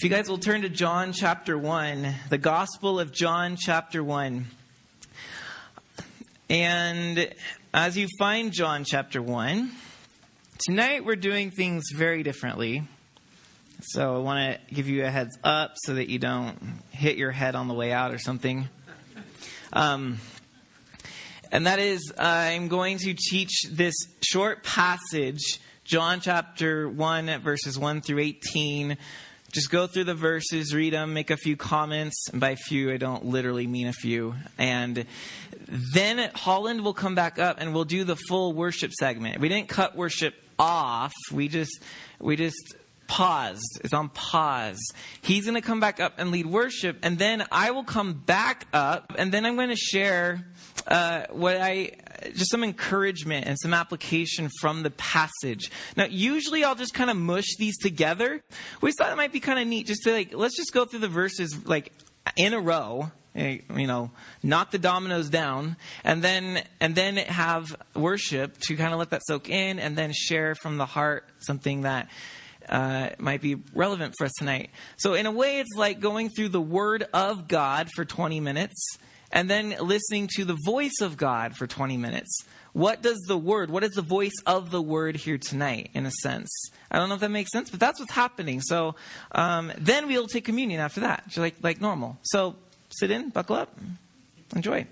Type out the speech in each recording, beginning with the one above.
If you guys will turn to John chapter 1, the Gospel of John chapter 1. And as you find John chapter 1, tonight we're doing things very differently. So I want to give you a heads up so that you don't hit your head on the way out or something. Um, and that is, I'm going to teach this short passage, John chapter 1, verses 1 through 18 just go through the verses, read them, make a few comments. And by few, I don't literally mean a few. And then Holland will come back up and we'll do the full worship segment. We didn't cut worship off. We just, we just paused. It's on pause. He's going to come back up and lead worship. And then I will come back up and then I'm going to share uh, what I just some encouragement and some application from the passage. Now, usually I'll just kind of mush these together. We thought it might be kind of neat just to like let's just go through the verses like in a row. Eh, you know, knock the dominoes down, and then and then have worship to kind of let that soak in, and then share from the heart something that uh, might be relevant for us tonight. So, in a way, it's like going through the Word of God for 20 minutes and then listening to the voice of God for 20 minutes. What does the word, what is the voice of the word here tonight, in a sense? I don't know if that makes sense, but that's what's happening. So um, then we'll take communion after that, just like, like normal. So sit in, buckle up, enjoy.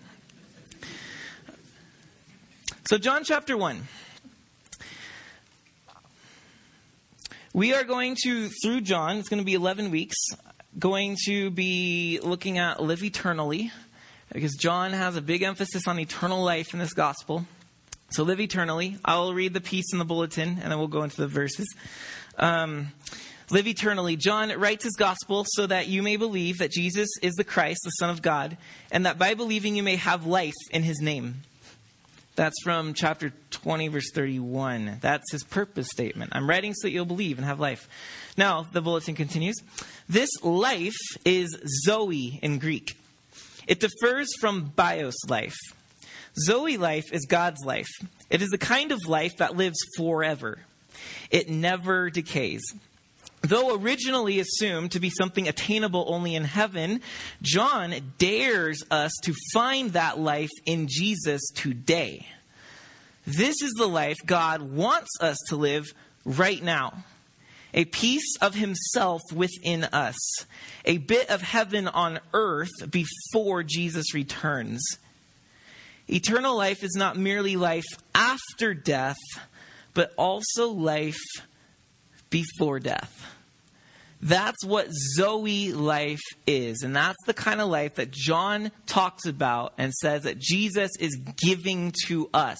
So, John chapter 1. We are going to, through John, it's going to be 11 weeks, going to be looking at live eternally because John has a big emphasis on eternal life in this gospel. So live eternally. I will read the piece in the bulletin and then we'll go into the verses. Um, live eternally. John writes his gospel so that you may believe that Jesus is the Christ, the Son of God, and that by believing you may have life in his name. That's from chapter 20, verse 31. That's his purpose statement. I'm writing so that you'll believe and have life. Now, the bulletin continues. This life is Zoe in Greek. It differs from bios life. Zoe life is God's life. It is the kind of life that lives forever. It never decays. Though originally assumed to be something attainable only in heaven, John dares us to find that life in Jesus today. This is the life God wants us to live right now a piece of himself within us, a bit of heaven on earth before Jesus returns. Eternal life is not merely life after death, but also life before death. That's what Zoe life is. And that's the kind of life that John talks about and says that Jesus is giving to us.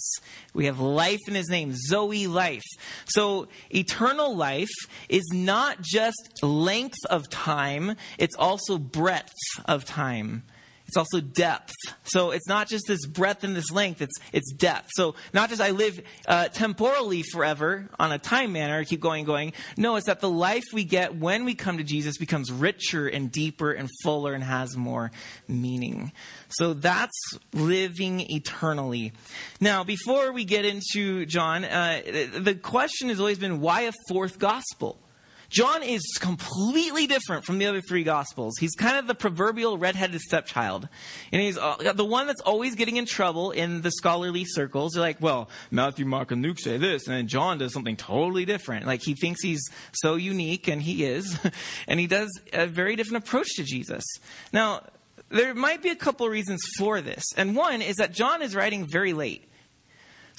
We have life in his name, Zoe life. So eternal life is not just length of time, it's also breadth of time. It's also depth. So it's not just this breadth and this length, it's, it's depth. So not just I live uh, temporally forever on a time manner, keep going, going. No, it's that the life we get when we come to Jesus becomes richer and deeper and fuller and has more meaning. So that's living eternally. Now, before we get into John, uh, the question has always been why a fourth gospel? John is completely different from the other three gospels. He's kind of the proverbial redheaded stepchild. And he's uh, the one that's always getting in trouble in the scholarly circles. They're like, well, Matthew, Mark, and Luke say this, and then John does something totally different. Like he thinks he's so unique, and he is. and he does a very different approach to Jesus. Now, there might be a couple reasons for this. And one is that John is writing very late.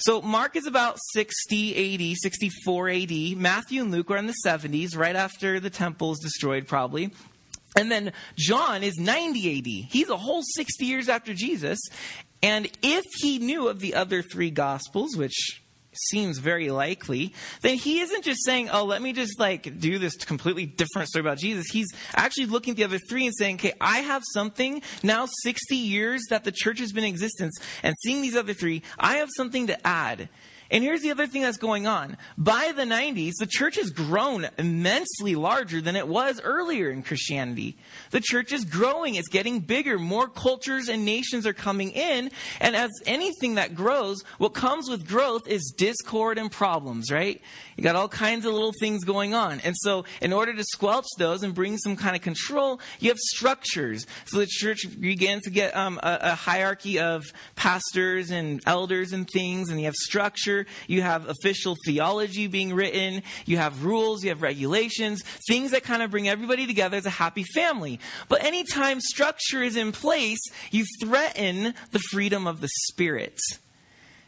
So Mark is about 60 AD, 64 AD. Matthew and Luke are in the 70s, right after the temple is destroyed, probably. And then John is 90 AD. He's a whole 60 years after Jesus. And if he knew of the other three gospels, which seems very likely, then he isn't just saying, oh, let me just like do this completely different story about Jesus. He's actually looking at the other three and saying, okay, I have something now 60 years that the church has been in existence and seeing these other three, I have something to add. And here's the other thing that's going on. By the 90s, the church has grown immensely larger than it was earlier in Christianity. The church is growing, it's getting bigger. More cultures and nations are coming in. And as anything that grows, what comes with growth is discord and problems, right? You got all kinds of little things going on. And so, in order to squelch those and bring some kind of control, you have structures. So the church begins to get um, a, a hierarchy of pastors and elders and things, and you have structure, you have official theology being written, you have rules, you have regulations, things that kind of bring everybody together as a happy family. But anytime structure is in place, you threaten the freedom of the Spirit.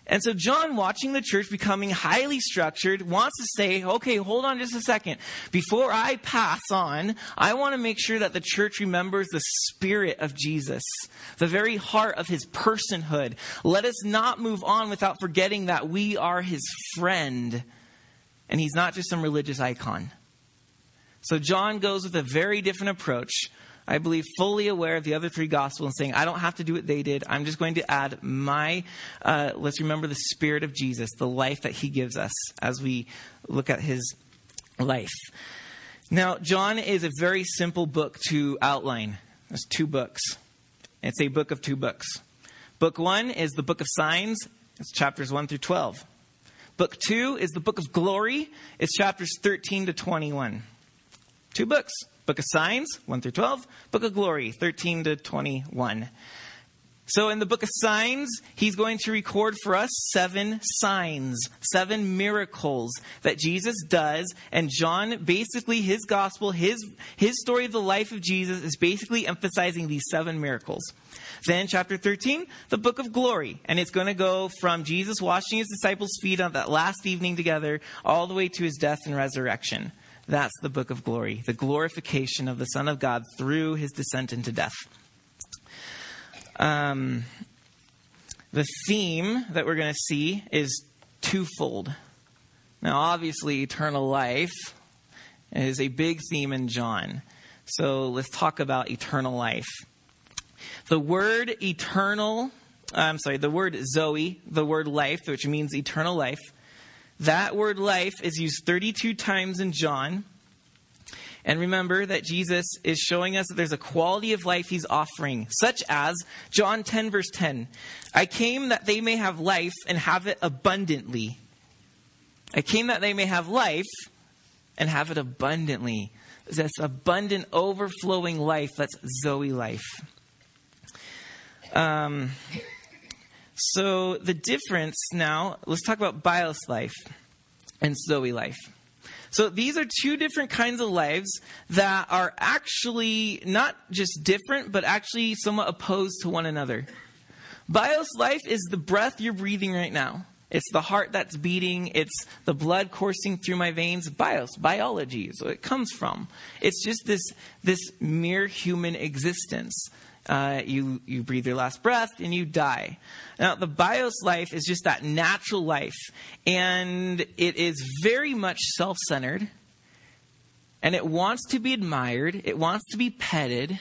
And so John, watching the church becoming highly structured, wants to say, okay, hold on just a second. Before I pass on, I want to make sure that the church remembers the spirit of Jesus, the very heart of his personhood. Let us not move on without forgetting that we are his friend. And he's not just some religious icon. So John goes with a very different approach I believe, fully aware of the other three gospels and saying, I don't have to do what they did. I'm just going to add my, uh, let's remember the spirit of Jesus, the life that he gives us as we look at his life. Now, John is a very simple book to outline. There's two books. It's a book of two books. Book one is the book of signs, it's chapters 1 through 12. Book two is the book of glory, it's chapters 13 to 21. Two books. Book of Signs, 1 through 12. Book of Glory, 13 to 21. So, in the book of signs, he's going to record for us seven signs, seven miracles that Jesus does. And John, basically, his gospel, his, his story of the life of Jesus is basically emphasizing these seven miracles. Then, chapter 13, the book of glory. And it's going to go from Jesus washing his disciples' feet on that last evening together all the way to his death and resurrection. That's the book of glory, the glorification of the Son of God through his descent into death. Um, the theme that we're going to see is twofold. Now, obviously, eternal life is a big theme in John. So let's talk about eternal life. The word eternal, I'm sorry, the word Zoe, the word life, which means eternal life, that word life is used 32 times in John. And remember that Jesus is showing us that there's a quality of life he's offering, such as John 10, verse 10. I came that they may have life and have it abundantly. I came that they may have life and have it abundantly. This abundant, overflowing life that's Zoe life. Um, so the difference now, let's talk about bios life and Zoe life. So these are two different kinds of lives that are actually not just different, but actually somewhat opposed to one another. Bios life is the breath you're breathing right now. It's the heart that's beating. It's the blood coursing through my veins. Bios, biology is what it comes from. It's just this, this mere human existence uh, you, you breathe your last breath and you die. Now, the bios life is just that natural life, and it is very much self centered, and it wants to be admired, it wants to be petted,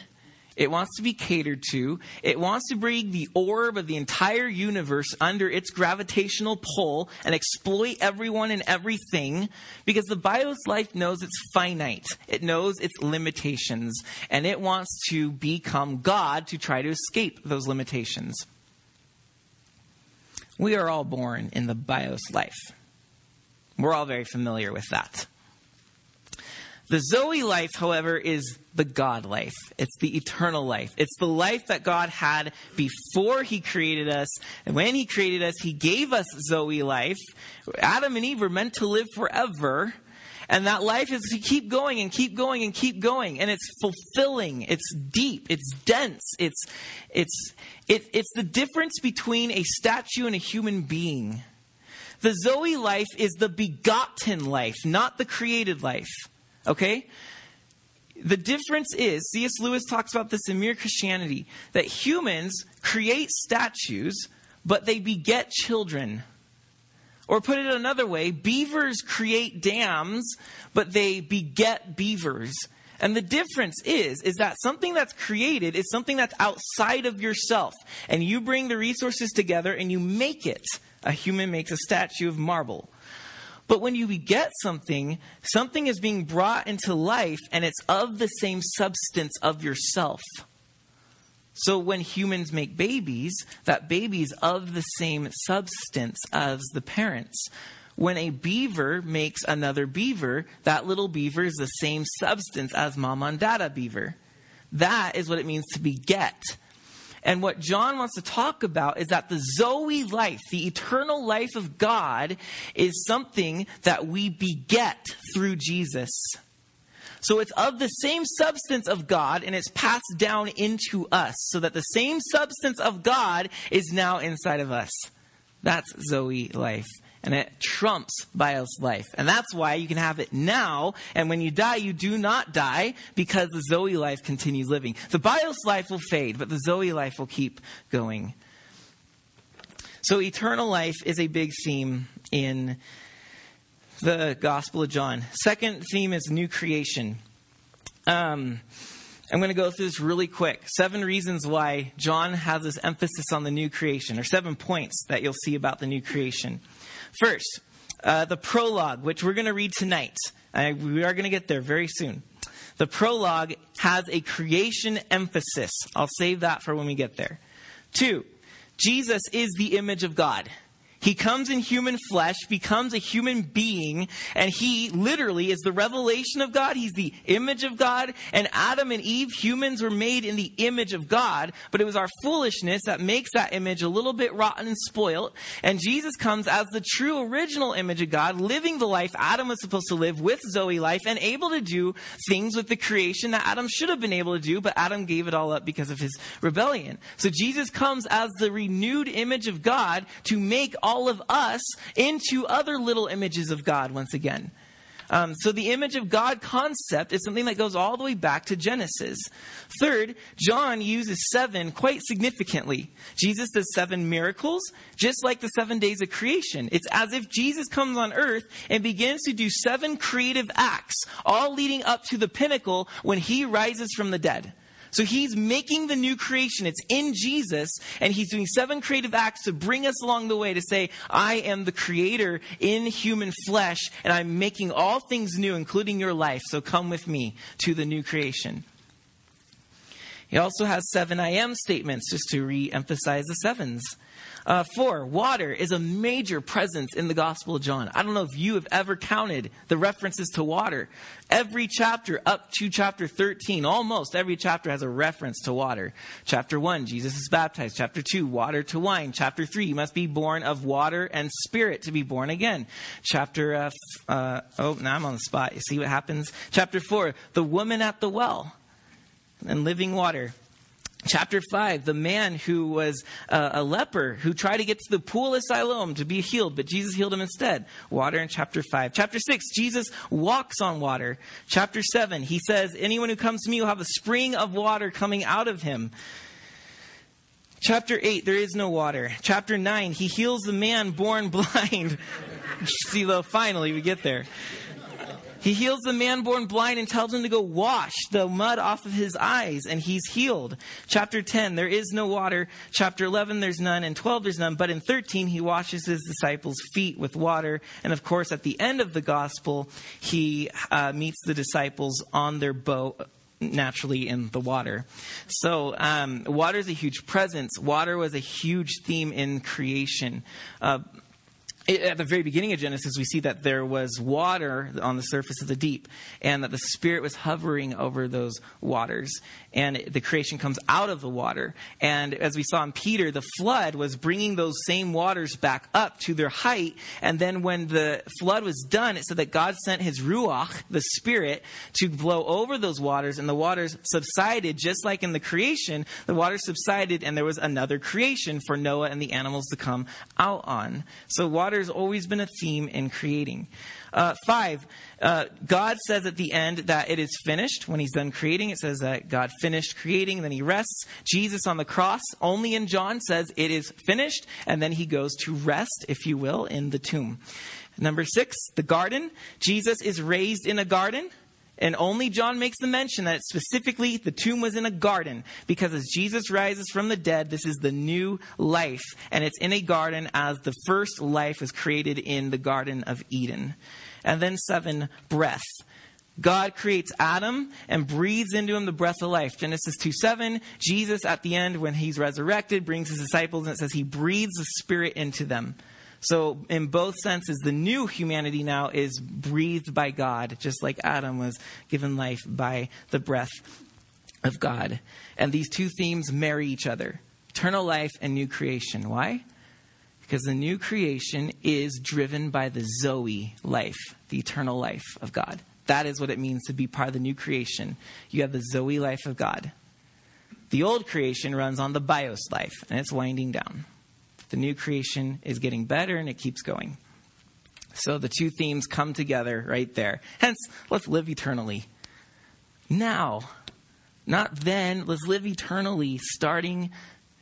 it wants to be catered to. It wants to bring the orb of the entire universe under its gravitational pull and exploit everyone and everything because the bios life knows it's finite. It knows its limitations and it wants to become God to try to escape those limitations. We are all born in the bios life. We're all very familiar with that. The Zoe life, however, is the God life. It's the eternal life. It's the life that God had before He created us. And when He created us, He gave us Zoe life. Adam and Eve were meant to live forever. And that life is to keep going and keep going and keep going. And it's fulfilling. It's deep. It's dense. It's, it's, it, it's the difference between a statue and a human being. The Zoe life is the begotten life, not the created life. Okay? The difference is, C.S. Lewis talks about this in Mere Christianity, that humans create statues, but they beget children. Or put it another way, beavers create dams, but they beget beavers. And the difference is, is that something that's created is something that's outside of yourself. And you bring the resources together and you make it. A human makes a statue of marble. But when you beget something, something is being brought into life and it's of the same substance of yourself. So when humans make babies, that baby is of the same substance as the parents. When a beaver makes another beaver, that little beaver is the same substance as mama and dada beaver. That is what it means to beget. And what John wants to talk about is that the Zoe life, the eternal life of God, is something that we beget through Jesus. So it's of the same substance of God and it's passed down into us so that the same substance of God is now inside of us. That's Zoe life. And it trumps Bios life. And that's why you can have it now. And when you die, you do not die because the Zoe life continues living. The Bios life will fade, but the Zoe life will keep going. So eternal life is a big theme in the Gospel of John. Second theme is new creation. Um, I'm going to go through this really quick. Seven reasons why John has this emphasis on the new creation, or seven points that you'll see about the new creation. First, uh, the prologue, which we're going to read tonight. Uh, we are going to get there very soon. The prologue has a creation emphasis. I'll save that for when we get there. Two, Jesus is the image of God. He comes in human flesh, becomes a human being, and he literally is the revelation of God. He's the image of God. And Adam and Eve, humans, were made in the image of God, but it was our foolishness that makes that image a little bit rotten and spoiled. And Jesus comes as the true original image of God, living the life Adam was supposed to live with Zoe life and able to do things with the creation that Adam should have been able to do, but Adam gave it all up because of his rebellion. So Jesus comes as the renewed image of God to make all all of us into other little images of God once again. Um, so the image of God concept is something that goes all the way back to Genesis. Third, John uses seven quite significantly. Jesus does seven miracles, just like the seven days of creation. It's as if Jesus comes on earth and begins to do seven creative acts, all leading up to the pinnacle when he rises from the dead. So he's making the new creation. It's in Jesus, and he's doing seven creative acts to bring us along the way to say, I am the creator in human flesh, and I'm making all things new, including your life. So come with me to the new creation. He also has seven I am statements just to re emphasize the sevens. Uh, four, water is a major presence in the Gospel of John. I don't know if you have ever counted the references to water. Every chapter up to chapter 13, almost every chapter has a reference to water. Chapter 1, Jesus is baptized. Chapter 2, water to wine. Chapter 3, you must be born of water and spirit to be born again. Chapter, uh, uh, oh, now I'm on the spot. You see what happens? Chapter 4, the woman at the well and living water. Chapter 5, the man who was uh, a leper who tried to get to the pool of Siloam to be healed, but Jesus healed him instead. Water in chapter 5. Chapter 6, Jesus walks on water. Chapter 7, he says, Anyone who comes to me will have a spring of water coming out of him. Chapter 8, there is no water. Chapter 9, he heals the man born blind. See, though, finally we get there. He heals the man born blind and tells him to go wash the mud off of his eyes, and he's healed. Chapter 10, there is no water. Chapter 11, there's none. And 12, there's none. But in 13, he washes his disciples' feet with water. And of course, at the end of the gospel, he uh, meets the disciples on their boat naturally in the water. So, um, water is a huge presence. Water was a huge theme in creation. Uh, at the very beginning of Genesis, we see that there was water on the surface of the deep, and that the Spirit was hovering over those waters. And the creation comes out of the water. And as we saw in Peter, the flood was bringing those same waters back up to their height. And then when the flood was done, it said that God sent his Ruach, the Spirit, to blow over those waters, and the waters subsided, just like in the creation. The waters subsided, and there was another creation for Noah and the animals to come out on. So, water has always been a theme in creating. Uh, five, uh, God says at the end that it is finished. When he's done creating, it says that God finished creating, then he rests. Jesus on the cross, only in John, says it is finished, and then he goes to rest, if you will, in the tomb. Number six, the garden. Jesus is raised in a garden and only John makes the mention that specifically the tomb was in a garden, because as Jesus rises from the dead, this is the new life, and it's in a garden as the first life was created in the Garden of Eden. And then seven, breath. God creates Adam and breathes into him the breath of life. Genesis 2 7. Jesus, at the end, when he's resurrected, brings his disciples and it says he breathes the Spirit into them. So, in both senses, the new humanity now is breathed by God, just like Adam was given life by the breath of God. And these two themes marry each other eternal life and new creation. Why? Because the new creation is driven by the Zoe life, the eternal life of God. That is what it means to be part of the new creation. You have the Zoe life of God. The old creation runs on the bios life, and it's winding down. The new creation is getting better and it keeps going. So the two themes come together right there. Hence, let's live eternally. Now, not then, let's live eternally starting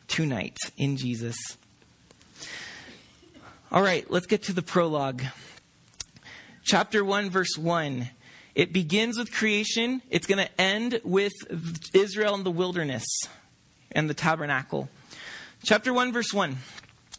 tonight in Jesus. All right, let's get to the prologue. Chapter 1, verse 1. It begins with creation. It's going to end with Israel in the wilderness and the tabernacle. Chapter 1, verse 1.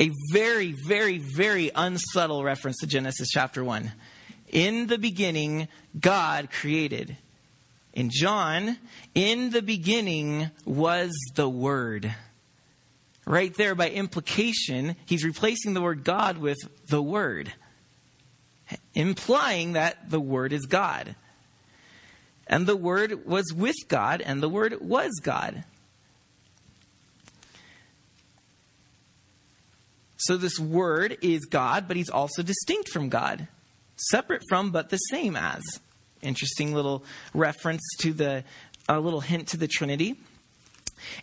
a very, very, very unsubtle reference to Genesis chapter 1. In the beginning, God created. In John, in the beginning was the Word. Right there, by implication, he's replacing the word God with the Word, implying that the Word is God. And the Word was with God, and the Word was God. So this word is God, but he's also distinct from God, separate from, but the same as. Interesting little reference to the, a little hint to the Trinity.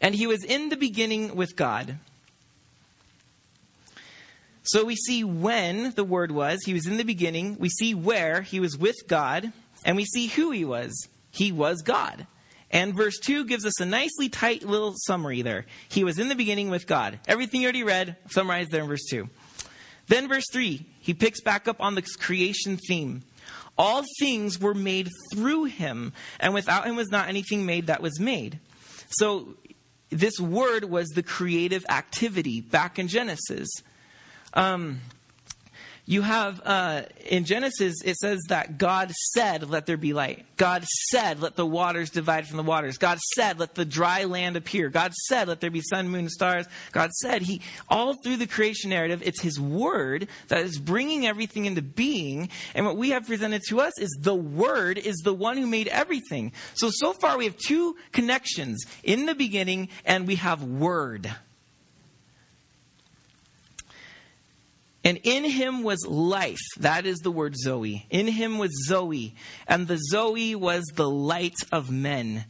And he was in the beginning with God. So we see when the word was, he was in the beginning. We see where he was with God, and we see who he was. He was God. And verse 2 gives us a nicely tight little summary there. He was in the beginning with God. Everything you already read, summarized there in verse 2. Then, verse 3, he picks back up on the creation theme. All things were made through him, and without him was not anything made that was made. So, this word was the creative activity back in Genesis. Um, you have uh, in Genesis, it says that God said, Let there be light. God said, Let the waters divide from the waters. God said, Let the dry land appear. God said, Let there be sun, moon, stars. God said, He, all through the creation narrative, it's His word that is bringing everything into being. And what we have presented to us is the word is the one who made everything. So, so far we have two connections in the beginning, and we have word. And in him was life. That is the word Zoe. In him was Zoe. And the Zoe was the light of men.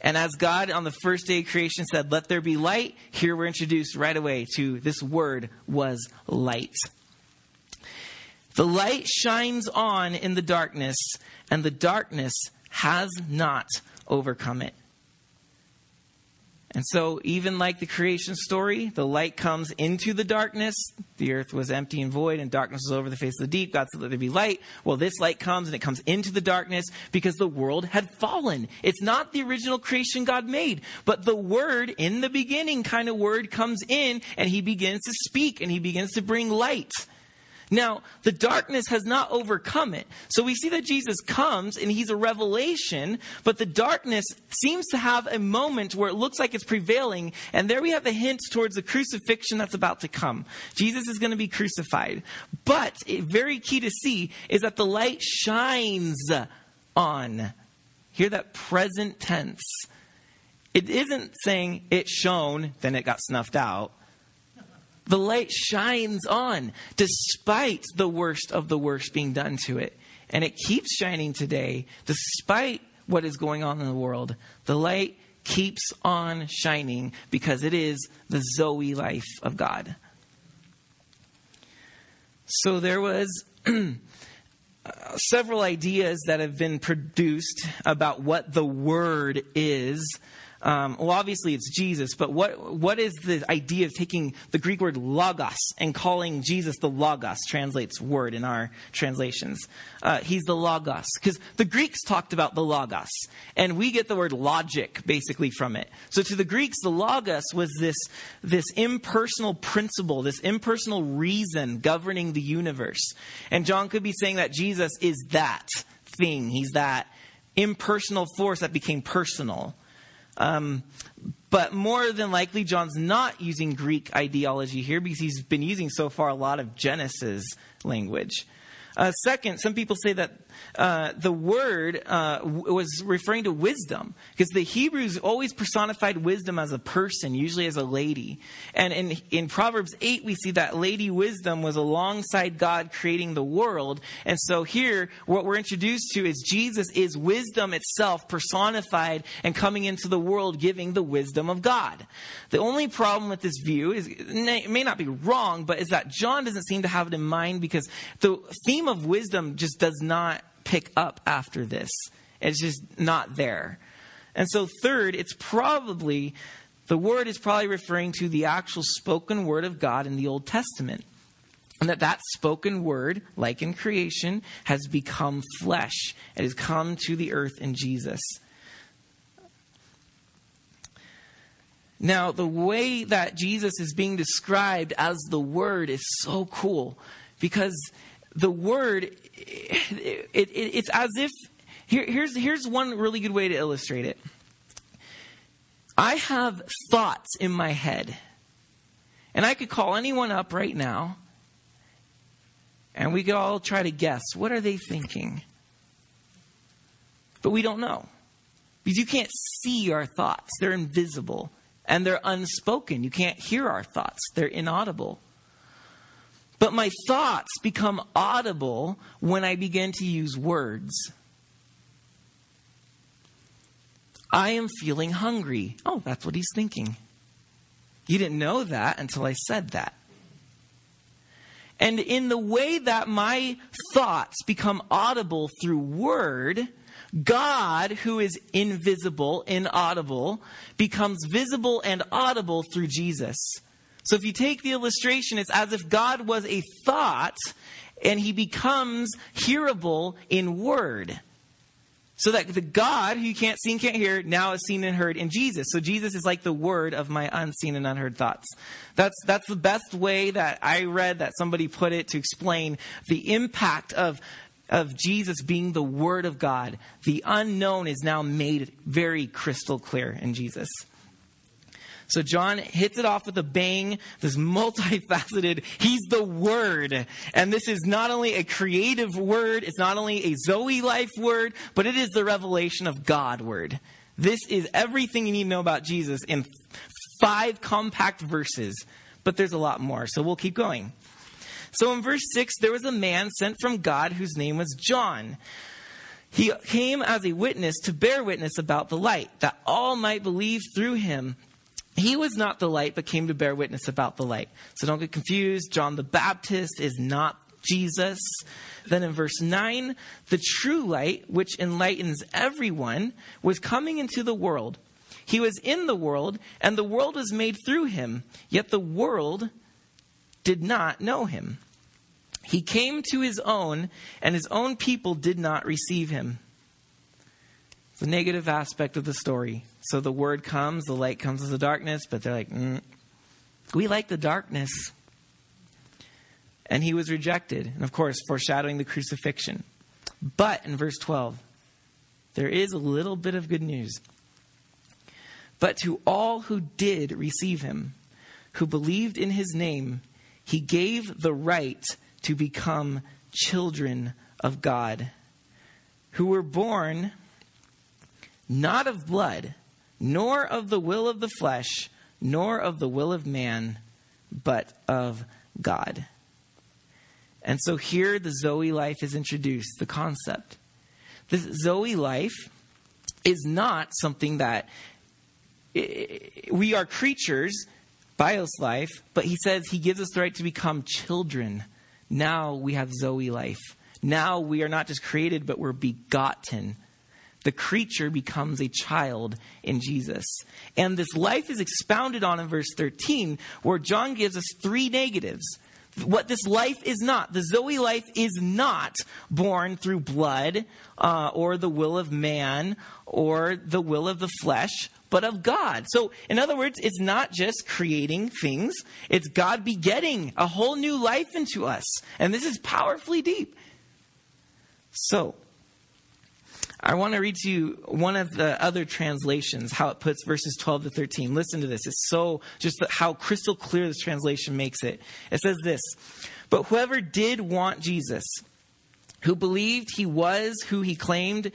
And as God on the first day of creation said, Let there be light, here we're introduced right away to this word was light. The light shines on in the darkness, and the darkness has not overcome it. And so, even like the creation story, the light comes into the darkness. The earth was empty and void, and darkness was over the face of the deep. God said, Let there be light. Well, this light comes and it comes into the darkness because the world had fallen. It's not the original creation God made, but the word in the beginning kind of word comes in and he begins to speak and he begins to bring light. Now, the darkness has not overcome it. So we see that Jesus comes and he's a revelation, but the darkness seems to have a moment where it looks like it's prevailing. And there we have the hints towards the crucifixion that's about to come. Jesus is going to be crucified. But very key to see is that the light shines on. Hear that present tense. It isn't saying it shone, then it got snuffed out. The light shines on despite the worst of the worst being done to it. And it keeps shining today despite what is going on in the world. The light keeps on shining because it is the Zoe life of God. So there was several ideas that have been produced about what the word is um, well, obviously it's Jesus, but what what is the idea of taking the Greek word logos and calling Jesus the logos? Translates word in our translations. Uh, he's the logos because the Greeks talked about the logos, and we get the word logic basically from it. So to the Greeks, the logos was this this impersonal principle, this impersonal reason governing the universe. And John could be saying that Jesus is that thing. He's that impersonal force that became personal. Um, but more than likely, John's not using Greek ideology here because he's been using so far a lot of Genesis language. Uh, second, some people say that uh, the word uh, w- was referring to wisdom because the Hebrews always personified wisdom as a person, usually as a lady. And in, in Proverbs 8, we see that Lady Wisdom was alongside God creating the world. And so here, what we're introduced to is Jesus is wisdom itself personified and coming into the world giving the wisdom of God. The only problem with this view is, may not be wrong, but is that John doesn't seem to have it in mind because the theme of wisdom just does not pick up after this. It's just not there. And so, third, it's probably, the word is probably referring to the actual spoken word of God in the Old Testament. And that that spoken word, like in creation, has become flesh. It has come to the earth in Jesus. Now, the way that Jesus is being described as the Word is so cool because the Word, it, it, it's as if, here, here's, here's one really good way to illustrate it. I have thoughts in my head, and I could call anyone up right now, and we could all try to guess what are they thinking? But we don't know. Because you can't see our thoughts, they're invisible and they're unspoken. You can't hear our thoughts, they're inaudible. But my thoughts become audible when I begin to use words. I am feeling hungry. Oh, that's what he's thinking. You didn't know that until I said that. And in the way that my thoughts become audible through word, God, who is invisible, inaudible, becomes visible and audible through Jesus. So if you take the illustration, it's as if God was a thought and he becomes hearable in word. So that the God who you can't see and can't hear now is seen and heard in Jesus. So Jesus is like the word of my unseen and unheard thoughts. That's, that's the best way that I read that somebody put it to explain the impact of of Jesus being the Word of God, the unknown is now made very crystal clear in Jesus. So John hits it off with a bang, this multifaceted, he's the word. And this is not only a creative word, it's not only a Zoe life word, but it is the revelation of God word. This is everything you need to know about Jesus in five compact verses, but there's a lot more. So we'll keep going. So in verse 6, there was a man sent from God whose name was John. He came as a witness to bear witness about the light, that all might believe through him. He was not the light, but came to bear witness about the light. So don't get confused. John the Baptist is not Jesus. Then in verse 9, the true light, which enlightens everyone, was coming into the world. He was in the world, and the world was made through him, yet the world did not know him. He came to his own, and his own people did not receive him. A negative aspect of the story. So the word comes, the light comes as the darkness, but they're like, mm, we like the darkness. And he was rejected. And of course, foreshadowing the crucifixion. But in verse 12, there is a little bit of good news. But to all who did receive him, who believed in his name, he gave the right to become children of God, who were born not of blood, nor of the will of the flesh, nor of the will of man, but of God. And so here the Zoe life is introduced, the concept. This Zoe life is not something that we are creatures, bios life, but he says he gives us the right to become children. Now we have Zoe life. Now we are not just created, but we're begotten. The creature becomes a child in Jesus. And this life is expounded on in verse 13, where John gives us three negatives. What this life is not. The Zoe life is not born through blood uh, or the will of man or the will of the flesh, but of God. So, in other words, it's not just creating things, it's God begetting a whole new life into us. And this is powerfully deep. So, I want to read to you one of the other translations, how it puts verses 12 to 13. Listen to this. It's so, just how crystal clear this translation makes it. It says this But whoever did want Jesus, who believed he was who he claimed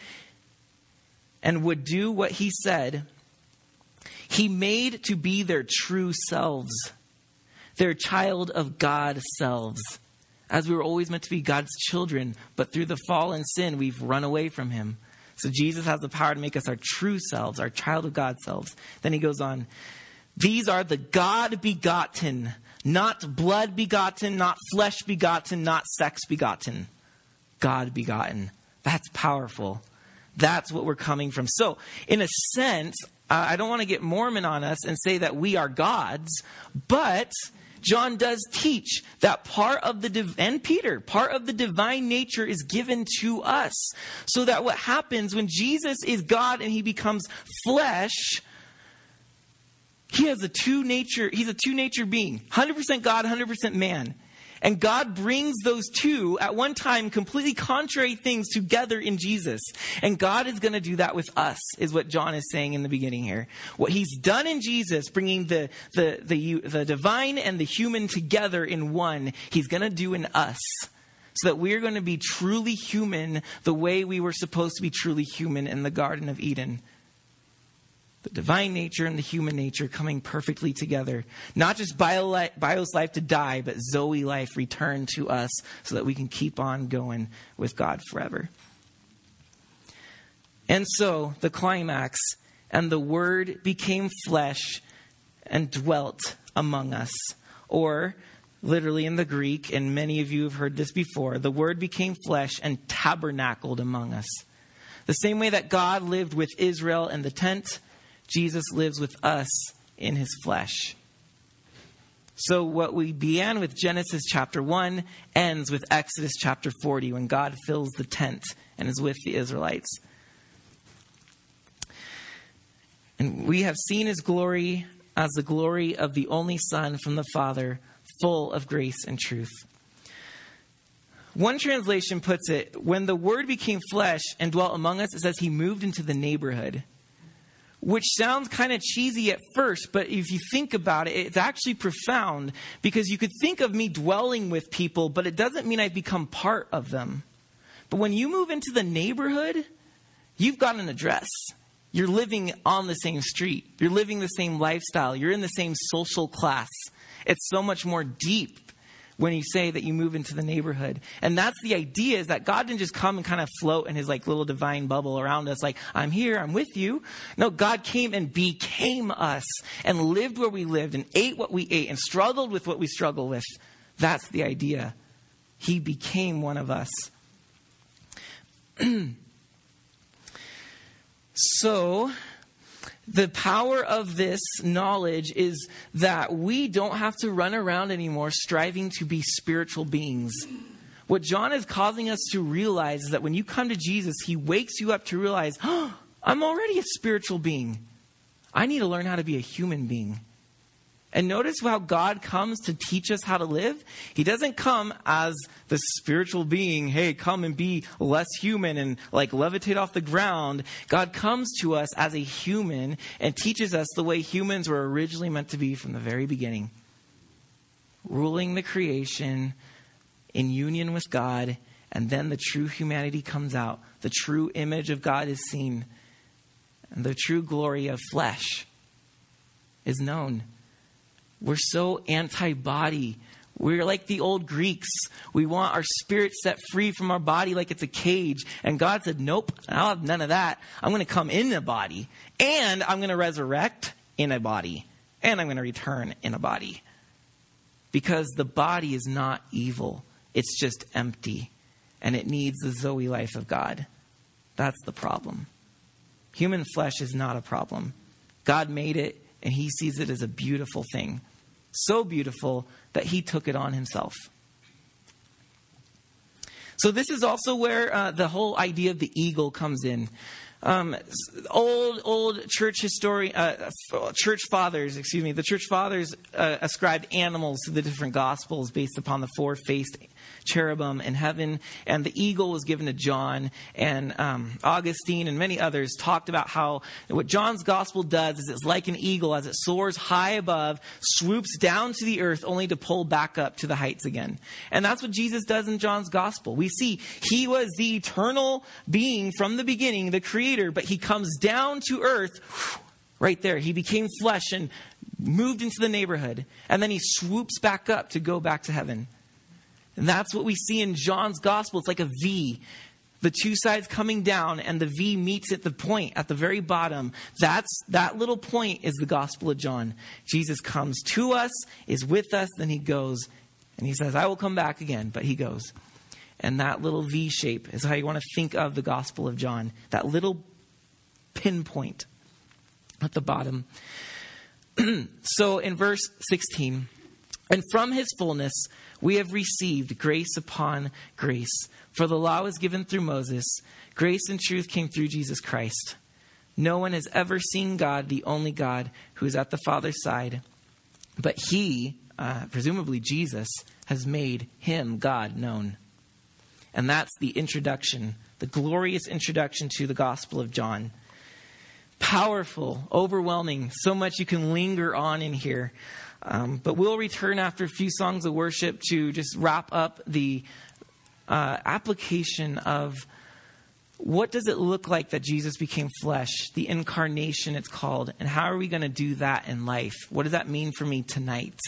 and would do what he said, he made to be their true selves, their child of God selves. As we were always meant to be God's children, but through the fall and sin, we've run away from him. So Jesus has the power to make us our true selves, our child of God selves. Then he goes on, these are the God begotten, not blood begotten, not flesh begotten, not sex begotten. God begotten. That's powerful. That's what we're coming from. So, in a sense, uh, I don't want to get Mormon on us and say that we are gods, but John does teach that part of the, div- and Peter, part of the divine nature is given to us. So that what happens when Jesus is God and he becomes flesh, he has a two nature, he's a two nature being, 100% God, 100% man. And God brings those two at one time completely contrary things together in Jesus. And God is going to do that with us, is what John is saying in the beginning here. What he's done in Jesus, bringing the, the, the, the divine and the human together in one, he's going to do in us so that we're going to be truly human the way we were supposed to be truly human in the Garden of Eden the divine nature and the human nature coming perfectly together. Not just bio bios life to die, but Zoe life returned to us so that we can keep on going with God forever. And so, the climax, and the Word became flesh and dwelt among us. Or, literally in the Greek, and many of you have heard this before, the Word became flesh and tabernacled among us. The same way that God lived with Israel in the tent, Jesus lives with us in his flesh. So, what we began with Genesis chapter 1 ends with Exodus chapter 40 when God fills the tent and is with the Israelites. And we have seen his glory as the glory of the only Son from the Father, full of grace and truth. One translation puts it when the Word became flesh and dwelt among us, it says he moved into the neighborhood which sounds kind of cheesy at first, but if you think about it, it's actually profound because you could think of me dwelling with people, but it doesn't mean I've become part of them. But when you move into the neighborhood, you've got an address. You're living on the same street. You're living the same lifestyle. You're in the same social class. It's so much more deep when you say that you move into the neighborhood. And that's the idea is that God didn't just come and kind of float in his like little divine bubble around us like, I'm here, I'm with you. No, God came and became us and lived where we lived and ate what we ate and struggled with what we struggle with. That's the idea. He became one of us. so, the power of this knowledge is that we don't have to run around anymore striving to be spiritual beings. What John is causing us to realize is that when you come to Jesus, he wakes you up to realize, oh, I'm already a spiritual being. I need to learn how to be a human being. And notice how God comes to teach us how to live. He doesn't come as the spiritual being, hey, come and be less human and like levitate off the ground. God comes to us as a human and teaches us the way humans were originally meant to be from the very beginning. Ruling the creation in union with God, and then the true humanity comes out. The true image of God is seen, and the true glory of flesh is known. We're so anti body. We're like the old Greeks. We want our spirit set free from our body like it's a cage. And God said, Nope, I'll have none of that. I'm going to come in a body, and I'm going to resurrect in a body, and I'm going to return in a body. Because the body is not evil, it's just empty, and it needs the Zoe life of God. That's the problem. Human flesh is not a problem. God made it, and He sees it as a beautiful thing. So beautiful that He took it on Himself. So, this is also where uh, the whole idea of the eagle comes in. Um, old old church historian, uh, church fathers, excuse me, the church fathers uh, ascribed animals to the different gospels based upon the four faced cherubim in heaven, and the eagle was given to John. And um, Augustine and many others talked about how what John's gospel does is it's like an eagle as it soars high above, swoops down to the earth, only to pull back up to the heights again. And that's what Jesus does in John's gospel. We see he was the eternal being from the beginning, the creator, but he comes down to earth. Right there. He became flesh and moved into the neighborhood. And then he swoops back up to go back to heaven. And that's what we see in John's gospel. It's like a V. The two sides coming down, and the V meets at the point at the very bottom. That's that little point is the gospel of John. Jesus comes to us, is with us, then he goes, and he says, I will come back again, but he goes. And that little V shape is how you want to think of the gospel of John. That little pinpoint at the bottom. so in verse 16, and from his fullness, we have received grace upon grace. For the law was given through Moses, grace and truth came through Jesus Christ. No one has ever seen God, the only God who is at the Father's side. But he, uh, presumably Jesus, has made him, God, known. And that's the introduction, the glorious introduction to the Gospel of John. Powerful, overwhelming, so much you can linger on in here. Um, but we'll return after a few songs of worship to just wrap up the uh, application of what does it look like that Jesus became flesh, the incarnation it's called, and how are we going to do that in life? What does that mean for me tonight?